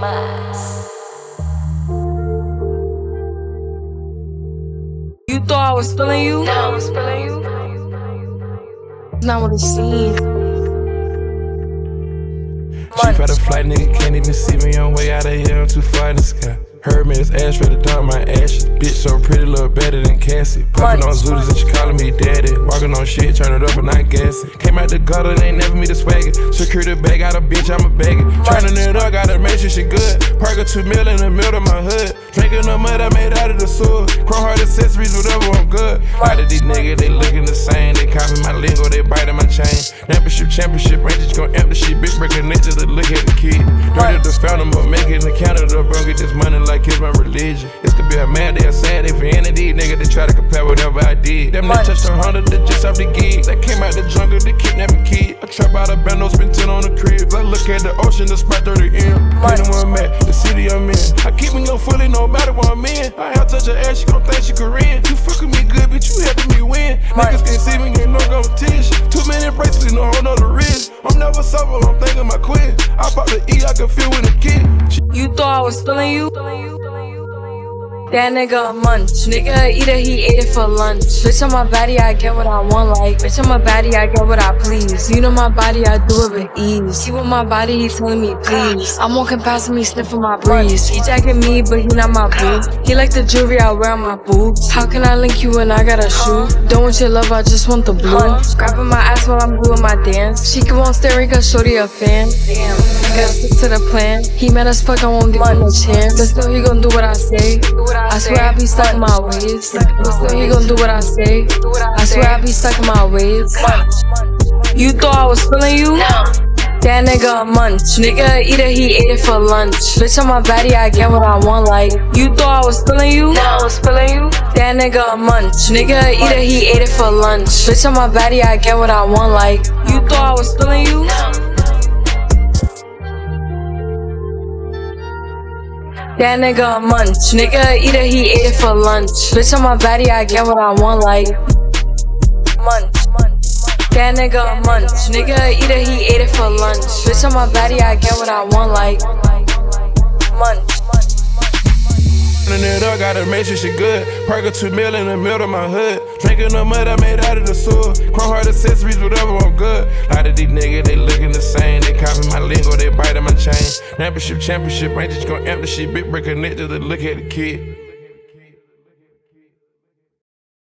You thought I was feeling you? No, I was feeling you. It's not what it seems. She tried to fly, nigga can't even see me on way out of here. I'm too far in the sky. Heard me, it's ash for the dump my ashes. Better. Puffin' on Zootiez and she calling me daddy. Walking on shit, turn it up and not gassing. Came out the gutter, they ain't never me the swagger. Secure the bag, got a bitch, I'm a bagger. Turning it up, gotta make sure she good. Park a two mil in the middle of my hood. Drinking the mud I made out of the sewer. Chrome heart accessories, whatever, I'm good. Lot of these niggas, they looking the same. They copy my lingo, they biting my chain. Championship, championship, Rangers gon' empty shit. Big breaking niggas to look at the kid. Dirty the fountain, but making the counter, bro. Get this money like it's my religion. This could be a mad day or sad day for any of these niggas that try to compare whatever I did. Them niggas touched a hundred digits off the gig. That came out the jungle to kidnap a kid. I trap out a bando, spend 10 on the crib. I look at the ocean, the spot 30 M. Money where I'm at, the city I'm in. I keep me no fully, no matter where I'm in. I have touch her ass, she gon' think she Korean. You fucking me good, bitch, you helping me win. Niggas can't see me, ain't no competition. Too many bracelets, no whole nother wrist. I'm never sober, I'm thinking my quit. I pop the E, I can feel when. She I was you? That nigga a munch. Nigga eat it, he ate it for lunch. Bitch on my body, I get what I want. Like, bitch on my body, I get what I please. You know my body, I do it with ease. He with my body, he telling me please. I'm walking past him, he sniffing my breeze. He jacking me, but he not my boo. He like the jewelry I wear on my boobs. How can I link you when I got a shoe? Don't want your love, I just want the blue. Grabbing my ass while I'm doing my dance. She keep on staring, cause shorty a fan. Damn, gotta stick to the plan. He mad as fuck, I won't give him a chance. But still, he gon' do what I say. I swear I be stuck in my ways. Still, he gon' do what I say. I swear I be stuck in my ways. You thought I was feeling you? That nigga a munch. Nigga it, he ate it for lunch. Bitch on my body, I get what I want. Like, you thought I was feeling you? No, I was feeling you. That nigga a munch. Nigga it, he ate it for lunch. Bitch on my body, I get what I want. Like, you thought I was feeling you? That nigga a munch. Nigga it, he ate it for lunch. Bitch on my body, I get what I want. Like, munch. That nigga a munch. Nigga it, he ate it for lunch. Bitch on my body, I get what I want. Like, munch. It up, gotta make sure she good. Park a two mil in the middle of my hood. Drinking the mud I made out of the sewer. Chrome heart accessories, whatever, I'm good. A Championship, championship, Rangers gon' empty shit. Big breaker niggas to look at the kid.